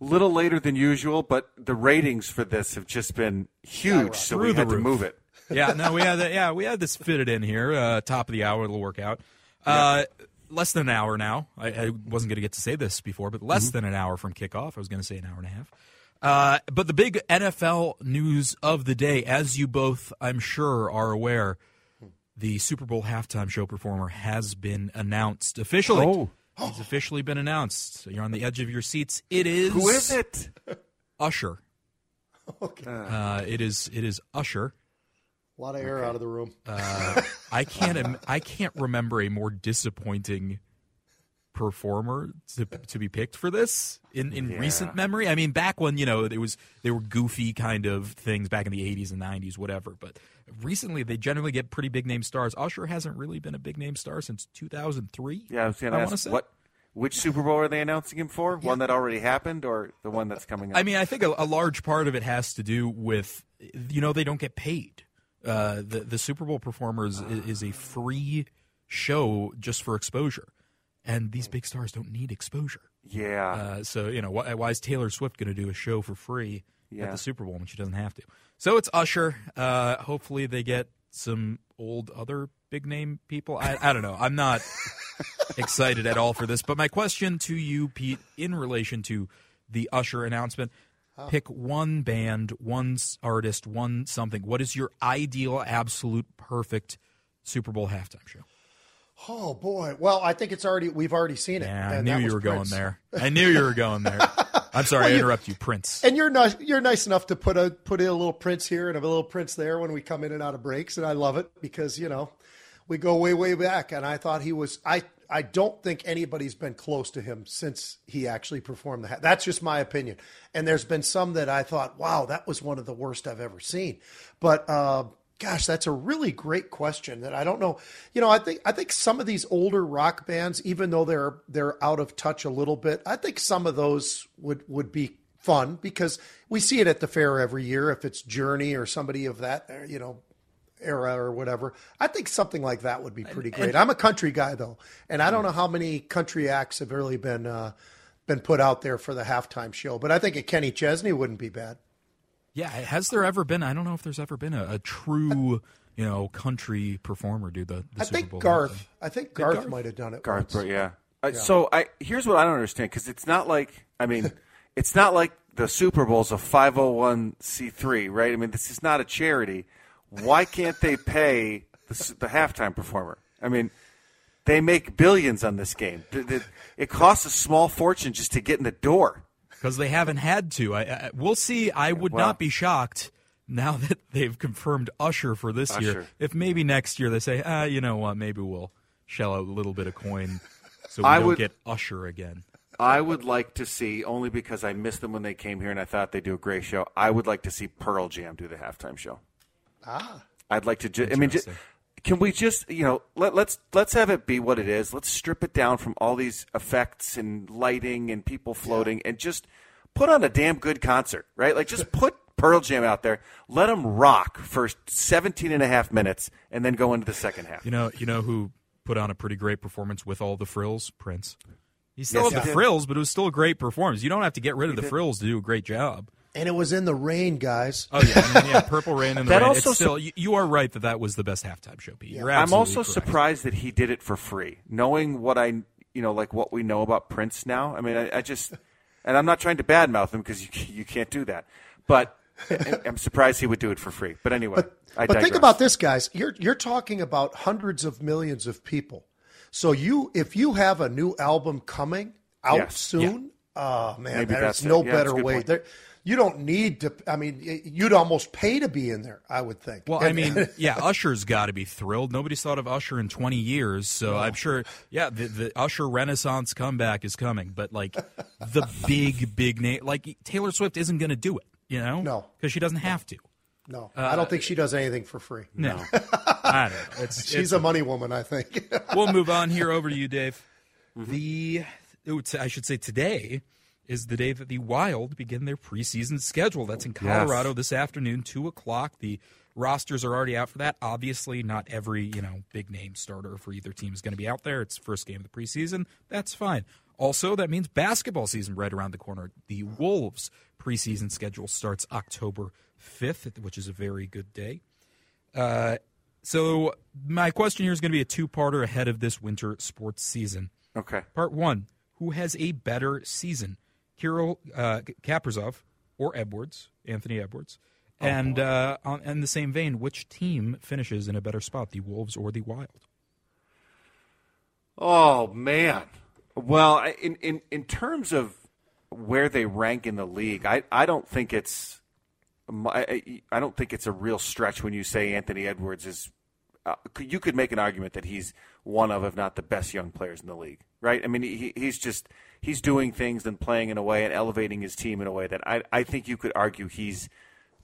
little later than usual, but the ratings for this have just been huge, so we Through the had to roof. move it. yeah, no, we had that. Yeah, we had this fitted in here. Uh, top of the hour, it'll work out. Uh, less than an hour now. I, I wasn't going to get to say this before, but less than an hour from kickoff. I was going to say an hour and a half. Uh, but the big NFL news of the day, as you both, I'm sure, are aware, the Super Bowl halftime show performer has been announced officially. Oh. He's officially been announced. You're on the edge of your seats. It is Who is it? Usher. Okay. Uh, it is. It is Usher. A lot of air out of the room. Uh, I can't. im- I can't remember a more disappointing performer to, to be picked for this in, in recent memory. I mean, back when you know it was they were goofy kind of things back in the '80s and '90s, whatever. But recently, they generally get pretty big name stars. Usher hasn't really been a big name star since 2003. Yeah, I was going to ask say. what. Which Super Bowl are they announcing him for? One that already happened, or the one that's coming up? I mean, I think a, a large part of it has to do with you know they don't get paid. Uh, the the Super Bowl performers is, is a free show just for exposure, and these big stars don't need exposure. yeah, Uh, so you know why, why is Taylor Swift going to do a show for free at the Super Bowl when she doesn't have to? So it's Usher. Uh, hopefully they get some old other big name people. I, I don't know. I'm not excited at all for this. But my question to you, Pete, in relation to the Usher announcement. Pick one band, one artist, one something. What is your ideal, absolute, perfect Super Bowl halftime show? Oh boy. Well, I think it's already we've already seen it. Yeah, I and knew you were Prince. going there. I knew you were going there. I'm sorry, Well, I interrupt you, Prince. And you're nice. You're nice enough to put a put in a little Prince here and a little Prince there when we come in and out of breaks, and I love it because you know we go way way back. And I thought he was. I I don't think anybody's been close to him since he actually performed the. ha- That's just my opinion. And there's been some that I thought, wow, that was one of the worst I've ever seen. But uh, gosh, that's a really great question that I don't know. You know, I think I think some of these older rock bands, even though they're they're out of touch a little bit, I think some of those would would be fun because we see it at the fair every year. If it's Journey or somebody of that, uh, you know, era or whatever, I think something like that would be pretty great. I'm a country guy though, and I don't know how many country acts have really been uh, been put out there for the halftime show, but I think a Kenny Chesney wouldn't be bad. Yeah, has there ever been? I don't know if there's ever been a, a true, you know, country performer do the. the I Super think Bowl Garth. halftime. I think Garth, Garth? might have done it. Garth, once. Brooks, yeah. Uh, So I here's what I don't understand because it's not like I mean, it's not like the Super Bowl's a 501c3, right? I mean, this is not a charity. Why can't they pay the, the halftime performer? I mean, they make billions on this game. Th- th- It costs a small fortune just to get in the door. Because they haven't had to. I, I we'll see. I would well- not be shocked now that they've confirmed Usher for this year. If maybe next year they say, ah, you know what, maybe we'll shell out a little bit of coin so we I don't would- get Usher again. I would like to see only because I missed them when they came here and I thought they do a great show. I would like to see Pearl Jam do the halftime show. Ah, I'd like to. Ju- I mean, ju- Interesting. Can we just you know let, let's let's have it be what it is. Let's strip it down from all these effects and lighting and people floating and just put on a damn good concert, right? Like just put Pearl Jam out there, let them rock for 17 and a half minutes, and then go into the second half. You know, you know who put on a pretty great performance with all the frills? Prince. He still Yes, had he the did. frills, but it was still a great performance. You don't have to get rid of the frills to do a great job. And it was in the rain, guys. Oh yeah, I mean, yeah. Purple Rain in the That Rain. also it's still, you, you are right that that was the best halftime show, Pete. You're I'm also correct. surprised that he did it for free, knowing what I you know like what we know about Prince now. I mean, I, I just and I'm not trying to badmouth him because you you can't do that. But I'm surprised he would do it for free. But anyway, I but think about this, guys. You're you're talking about hundreds of millions of people. So you, if you have a new album coming out Yes. soon, oh man, Maybe there's that's no Yeah, better good way. There, you don't need to. I mean, you'd almost pay to be in there. I would think. Well, I mean, yeah, Usher's got to be thrilled. Nobody's thought of Usher in 20 years, so I'm sure, yeah, the, the Usher Renaissance comeback is coming. But like the big, big name, like Taylor Swift isn't going to do it, you know? No. because she doesn't have to. no, I don't think she does anything for free. No, I don't know. It's, She's it's- a money woman, I think. we'll move on here over to you, Dave. Mm-hmm. The ooh, t- I should say today is the day that the Wild begin their preseason schedule. That's in Colorado this afternoon, two o'clock. The rosters are already out for that. Obviously, not every you know big name starter for either team is going to be out there. It's first game of the preseason. That's fine. Also, that means basketball season right around the corner. The Wolves preseason schedule starts October fifth, which is a very good day. Uh, so my question here is going to be a two-parter ahead of this winter sports season. okay. Part one: Who has a better season, Kirill uh, Kaprizov or Edwards, Anthony Edwards? And uh, on, in the same vein, which team finishes in a better spot, the Wolves or the Wild? Oh man. Well, in in in terms of where they rank in the league, I I don't think it's I I don't think it's a real stretch when you say Anthony Edwards is. Uh, you could make an argument that he's one of, if not the best young players in the league, right? I mean, he, he's just he's doing things and playing in a way and elevating his team in a way that I I think you could argue he's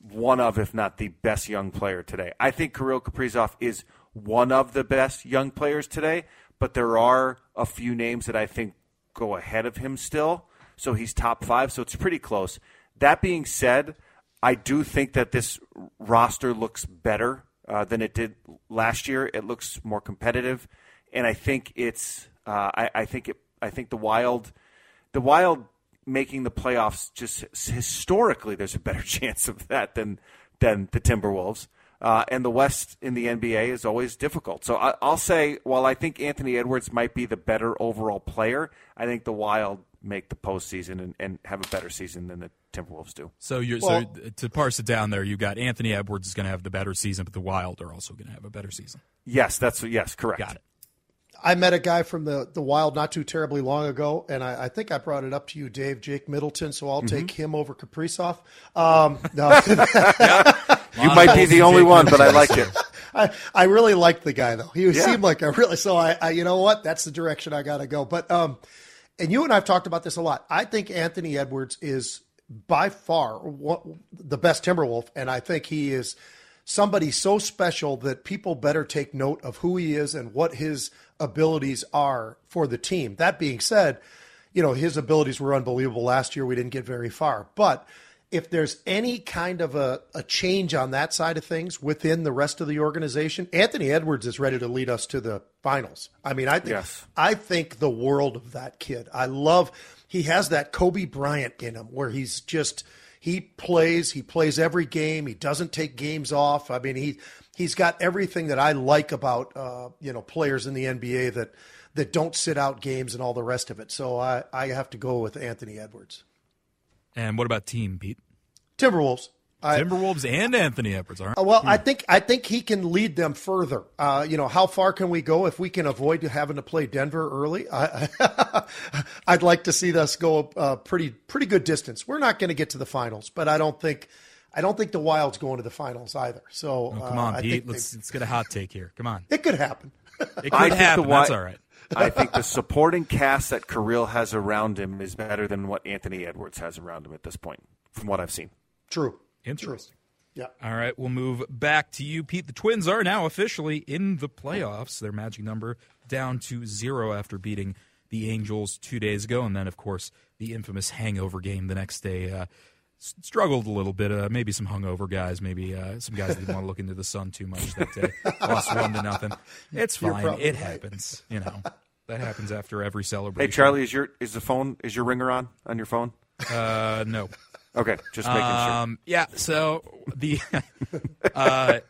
one of, if not the best young player today. I think Kirill Kaprizov is one of the best young players today, but there are a few names that I think go ahead of him still. So he's top five, so it's pretty close. That being said, I do think that this roster looks better uh, than it did last year. It looks more competitive, and I think it's. Uh, I, I think it. I think the Wild, the Wild making the playoffs just historically, there's a better chance of that than than the Timberwolves. Uh, and the West in the NBA is always difficult. So I, I'll say, while I think Anthony Edwards might be the better overall player, I think the Wild make the postseason and, and have a better season than the Timberwolves do. So you're Well- so to parse it down there, you got Anthony Edwards is going to have the better season, but the Wild are also going to have a better season. Yes, that's yes, correct. Got it. I met a guy from the, the wild not too terribly long ago, and I, I think I brought it up to you, Dave, Jake Middleton, so I'll take him over Kaprizov. Um, no, You might be the only one, but I like it. I, I really liked the guy, though. He Yeah. seemed like a really, so I, I, you know what? That's the direction I got to go. But, um, and you and I have talked about this a lot. I think Anthony Edwards is by far the best Timberwolf, and I think he is somebody so special that people better take note of who he is and what his abilities are for the team. That being said, you know, his abilities were unbelievable last year. We didn't get very far. But if there's any kind of a, a change on that side of things within the rest of the organization, Anthony Edwards is ready to lead us to the finals. I mean, I think Yes. I think the world of that kid. I love he has that Kobe Bryant in him where he's just he plays, he plays every game, he doesn't take games off. I mean, he he's got everything that I like about uh, you know, players in the NBA that that don't sit out games and all the rest of it. So I I have to go with Anthony Edwards. And what about team, Pete? Timberwolves. I, Timberwolves and Anthony Edwards, Aren't Well, I think I think he can lead them further. Uh, you know, how far can we go if we can avoid having to play Denver early? I, I'd like to see us go a pretty pretty good distance. We're not going to get to the finals, but I don't think I don't think the Wild's going to the finals either. So Oh, come uh, on, I Pete. think Let's they- let's get a hot take here. Come on. it could happen. It I could think the happen. That's Wi- all right. I think the supporting cast that Kirill has around him is better than what Anthony Edwards has around him at this point, from what I've seen. True. Interesting. Yeah. All right, we'll move back to you, Pete. The Twins are now officially in the playoffs. Their magic number down to zero after beating the Angels two days ago, and then, of course, the infamous hangover game the next day. Uh, struggled a little bit. Uh, maybe some hungover guys, maybe uh, some guys that didn't want to look into the sun too much that day. Lost one to nothing. It's fine. It right. happens. You know, that happens after every celebration. Hey, Charlie, is your is the phone is your ringer on on your phone? Uh, no. Okay, just making sure. Um, yeah. So the uh,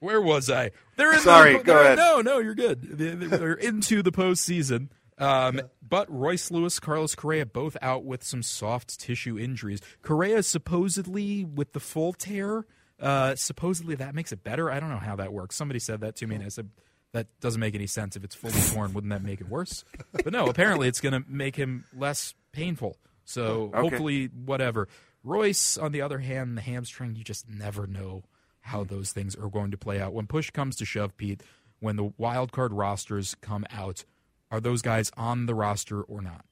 where was I? They're in Sorry, The, go they're- ahead. No, no, you're good. They- They're into the postseason. Um, But Royce Lewis, Carlos Correa, both out with some soft tissue injuries. Correa supposedly with the full tear. Uh, supposedly that makes it better. I don't know how that works. Somebody said that to me, and I said that doesn't make any sense. If it's fully torn, wouldn't that make it worse? But no, apparently it's going to make him less painful. So Okay. hopefully, whatever. Royce, on the other hand, the hamstring, you just never know how those things are going to play out. When push comes to shove, Pete, when the wild card rosters come out, are those guys on the roster or not?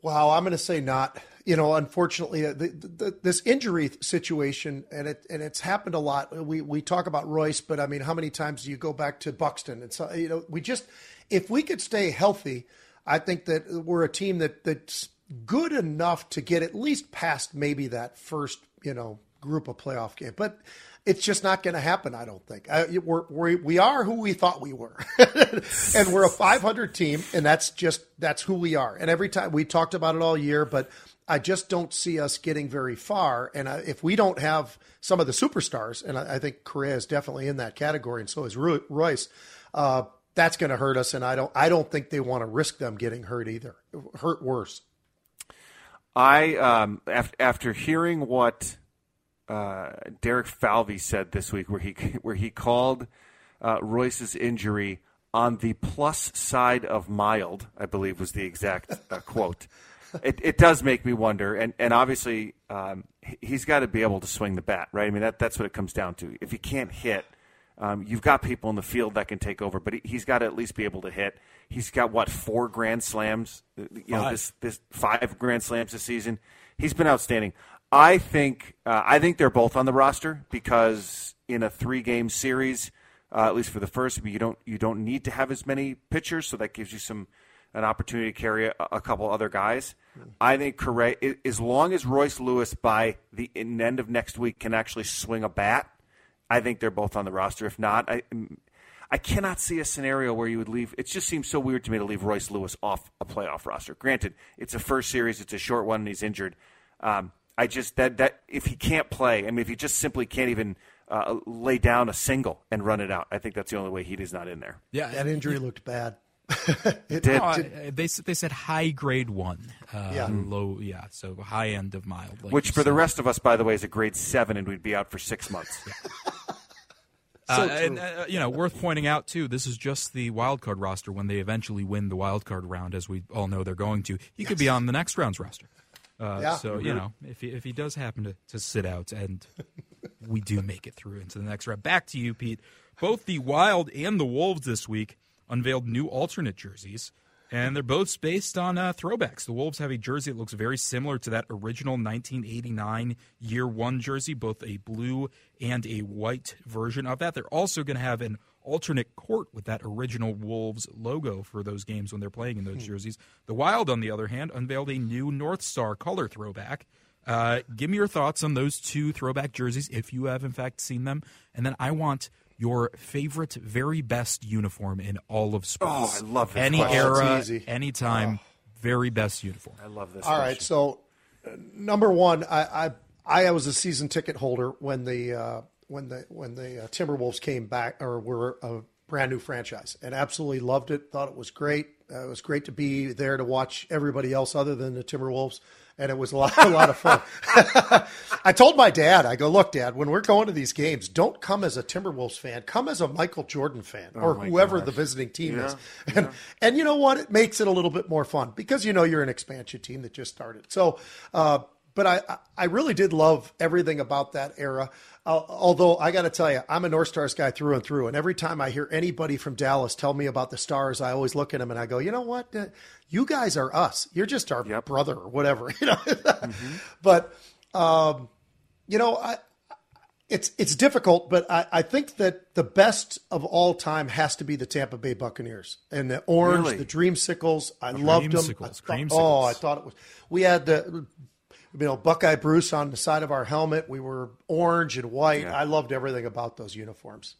Wow, I'm going to say not. You know, unfortunately, uh, the, the, this injury situation, and it and it's happened a lot. We we talk about Royce, but I mean, how many times do you go back to Buxton? And so, you know, we just if we could stay healthy, I think that we're a team that that's good enough to get at least past maybe that first, you know, group of playoff game. But it's just not going to happen. I don't think we're, we're we are who we thought we were, and we're a 500 team, and that's just that's who we are. And every time we talked about it all year, but I just don't see us getting very far. And uh, if we don't have some of the superstars, and I, I think Correa is definitely in that category, and so is Ro- Royce. Uh, that's going to hurt us, and I don't. I don't think they want to risk them getting hurt either. Hurt worse. I um, after, after hearing what uh, Derek Falvey said this week, where he where he called uh, Royce's injury on the plus side of mild, I believe was the exact uh, quote. It, it does make me wonder, and and obviously um, he- he's got to be able to swing the bat, right? I mean that that's what it comes down to. If he can't hit, um, you've got people in the field that can take over, but he, he's got to at least be able to hit. He's got what four grand slams, uh, you know, Five. this this five grand slams this season. He's been outstanding. I think uh, I think they're both on the roster because in a three game series, uh, at least for the first, you don't you don't need to have as many pitchers, so that gives you some an opportunity to carry a, a couple other guys. I think Correa, as long as Royce Lewis by the end of next week can actually swing a bat, I think they're both on the roster. If not, I I cannot see a scenario where you would leave. It just seems so weird to me to leave Royce Lewis off a playoff roster. Granted, it's a first series, it's a short one, and he's injured. Um, I just that that if he can't play, I mean, if he just simply can't even uh, lay down a single and run it out, I think that's the only way he is not in there. Yeah, That injury looked bad. it Did. No, I- they s- they said high grade one, uh, Yeah. low, yeah, so high end of mild. like Which you for the rest of us, by the way, is a grade seven, and we'd be out for six months. Uh, So and, uh, you know, worth pointing out too. This is just the wild card roster. When they eventually win the wild card round, as we all know they're going to, he could be on the next round's roster. Uh, Yeah. So you know, if he, if he does happen to, to sit out, and we do make it through into the next round. Back to you, Pete. Both the Wild and the Wolves this week unveiled new alternate jerseys. And they're both based on uh, throwbacks. The Wolves have a jersey that looks very similar to that original 1989 year one jersey, both a blue and a white version of that. They're also going to have an alternate court with that original Wolves logo for those games when they're playing in those jerseys. The Wild, on the other hand, unveiled a new North Star color throwback. Uh, give me your thoughts on those two throwback jerseys if you have, in fact, seen them. And then I want your favorite, very best uniform in all of sports. Oh, I love this Any question. era, That's easy. anytime, very best uniform. I love this. All right, question. so uh, number one, I, I I was a season ticket holder when the uh, when the when the uh, Timberwolves came back or were a brand new franchise, and absolutely loved it. Thought it was great. Uh, it was great to be there to watch everybody else other than the Timberwolves, and it was a lot a lot of fun. I told my dad, I go, look, Dad, when we're going to these games, don't come as a Timberwolves fan, come as a Michael Jordan fan or whoever gosh. the visiting team is. And and you know what? It makes it a little bit more fun because you know you're an expansion team that just started. So, uh, but I I- really did love everything about that era. Uh, although I got to tell you, I'm a North Stars guy through and through. And every time I hear anybody from Dallas tell me about the Stars, I always look at them and I go, you know what? Uh, you guys are us. You're just our Yep. brother or whatever. You know. But um, you know, I, it's it's difficult, but I, I think that the best of all time has to be the Tampa Bay Buccaneers and the orange, Really? the Creamsicles. I loved them. I thought- oh, I thought it was. We had the you know Bucco Bruce on the side of our helmet. We were orange and white. I loved everything about those uniforms.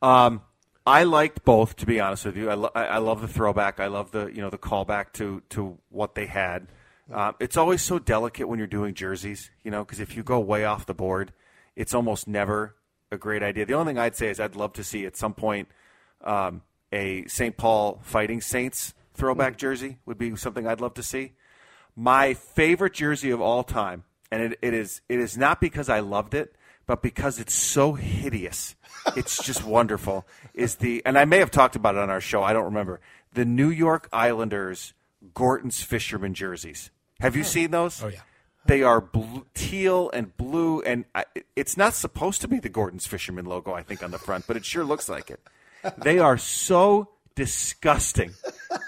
Um, I liked both, to be honest with you. I, lo- I I love the throwback. I love the you know the callback to to what they had. Uh, it's always so delicate when you're doing jerseys, you know, because if you go way off the board, it's almost never a great idea. The only thing I'd say is I'd love to see at some point um, a St. Paul Fighting Saints throwback jersey would be something I'd love to see. My favorite jersey of all time, and it, it is it is not because I loved it, but because it's so hideous. It's just wonderful. Is the and I may have talked about it on our show. I don't remember the New York Islanders Gorton's Fisherman jerseys. Have you oh. seen those? Oh yeah. They are blue, teal and blue, and I, it's not supposed to be the Gorton's Fisherman logo, I think, on the front, but it sure looks like it. They are so disgusting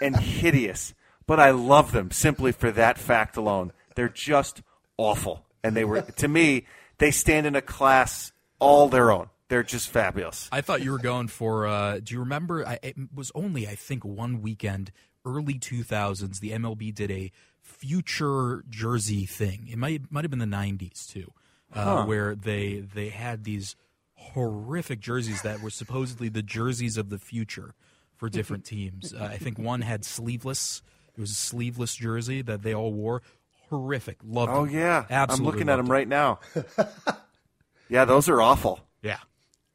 and hideous, but I love them simply for that fact alone. They're just awful, and they were to me they stand in a class all their own. They're just fabulous. I thought you were going for. Uh, do you remember? I, it was only I think one weekend, early two thousands. The MLB did a future jersey thing. It might might have been the nineties too, uh, where they they had these horrific jerseys that were supposedly the jerseys of the future for different teams. Uh, I think one had sleeveless. It was a sleeveless jersey that they all wore. Horrific. Loved Oh them. yeah, absolutely. I'm looking at loved them right now. yeah, those are awful. Yeah,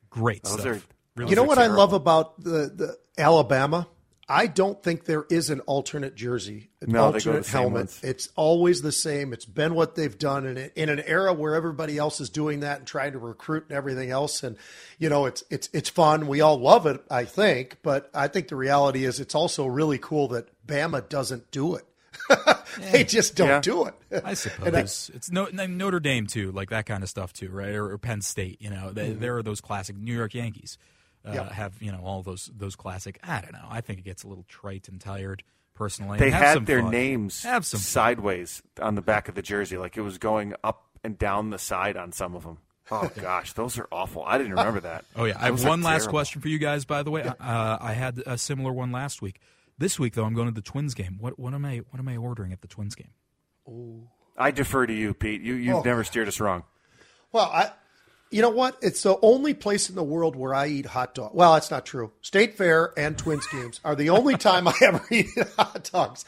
great Those stuff. are. Really you know are what I love about the, the Alabama? I don't think there is an alternate jersey, an No, alternate the helmet. ones. It's always the same. It's been what they've done in, a, in an era where everybody else is doing that and trying to recruit and everything else. And you know, it's it's it's fun. We all love it, I think. But I think the reality is, it's also really cool that Bama doesn't do it. they just don't Yeah. do it. I suppose it's no, Notre Dame too, like that kind of stuff too, right? Or, or Penn State. You know, they, mm-hmm. there are those classic New York Yankees. Uh, Yep. Have you know all those those classic? I don't know. I think it gets a little trite and tired. Personally, They Have some had their fun. names Have some fun. sideways on the back of the jersey, like it was going up and down the side on some of them. Oh gosh, those are awful. I didn't remember that. Oh yeah, I have Those are one last terrible. question for you guys. By the way, uh, I had a similar one last week. This week though, I'm going to the Twins game. What what am I what am I ordering at the Twins game? I defer to you, Pete. You you've Oh. never steered us wrong. Well, I, you know what? It's the only place in the world where I eat hot dog. Well, that's not true. State Fair and Twins games are the only time I ever eat hot dogs.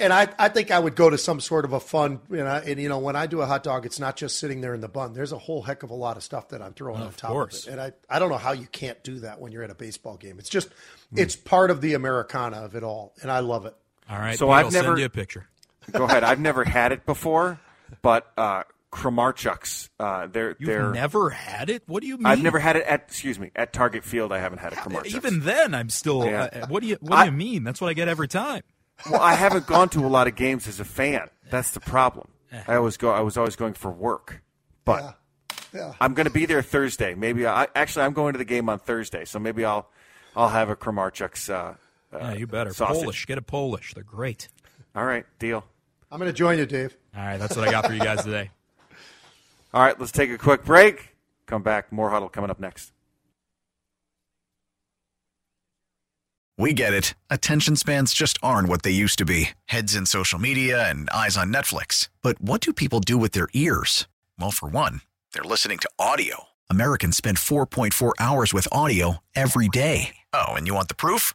And I, I think I would go to some sort of a fun, you know, and you know, when I do a hot dog, it's not just sitting there in the bun. There's a whole heck of a lot of stuff that I'm throwing on Of top course. of it. And I, I don't know how you can't do that when you're at a baseball game. It's just, Hmm. it's part of the Americana of it all. And I love it. All right, So Pete, I've I'll never- send you a picture. Go ahead. I've never had it before, but uh, Kramarczuk's. Uh, they're You've they're. never had it? What do you mean? I've never had it at. Excuse me, at Target Field. I haven't had a Kramarczuk's. Even then, I'm still. Yeah. Uh, what do you What I- do you mean? That's what I get every time. Well, I haven't gone to a lot of games as a fan. That's the problem. Eh. I always go. I was always going for work, but Yeah. I'm going to be there Thursday. Maybe I actually I'm going to the game on Thursday, so maybe I'll I'll have a Kramarczuk's. Uh, uh, Yeah, you better. sausage. Polish. Get a Polish. They're great. All right, deal. I'm going to join you, Dave. All right, that's what I got for you guys today. All right, let's take a quick break. Come back. More huddle coming up next. We get it. Attention spans just aren't what they used to be heads in social media and eyes on Netflix. But what do people do with their ears? Well, for one, they're listening to audio. Americans spend 4.4 hours with audio every day. Oh, and you want the proof?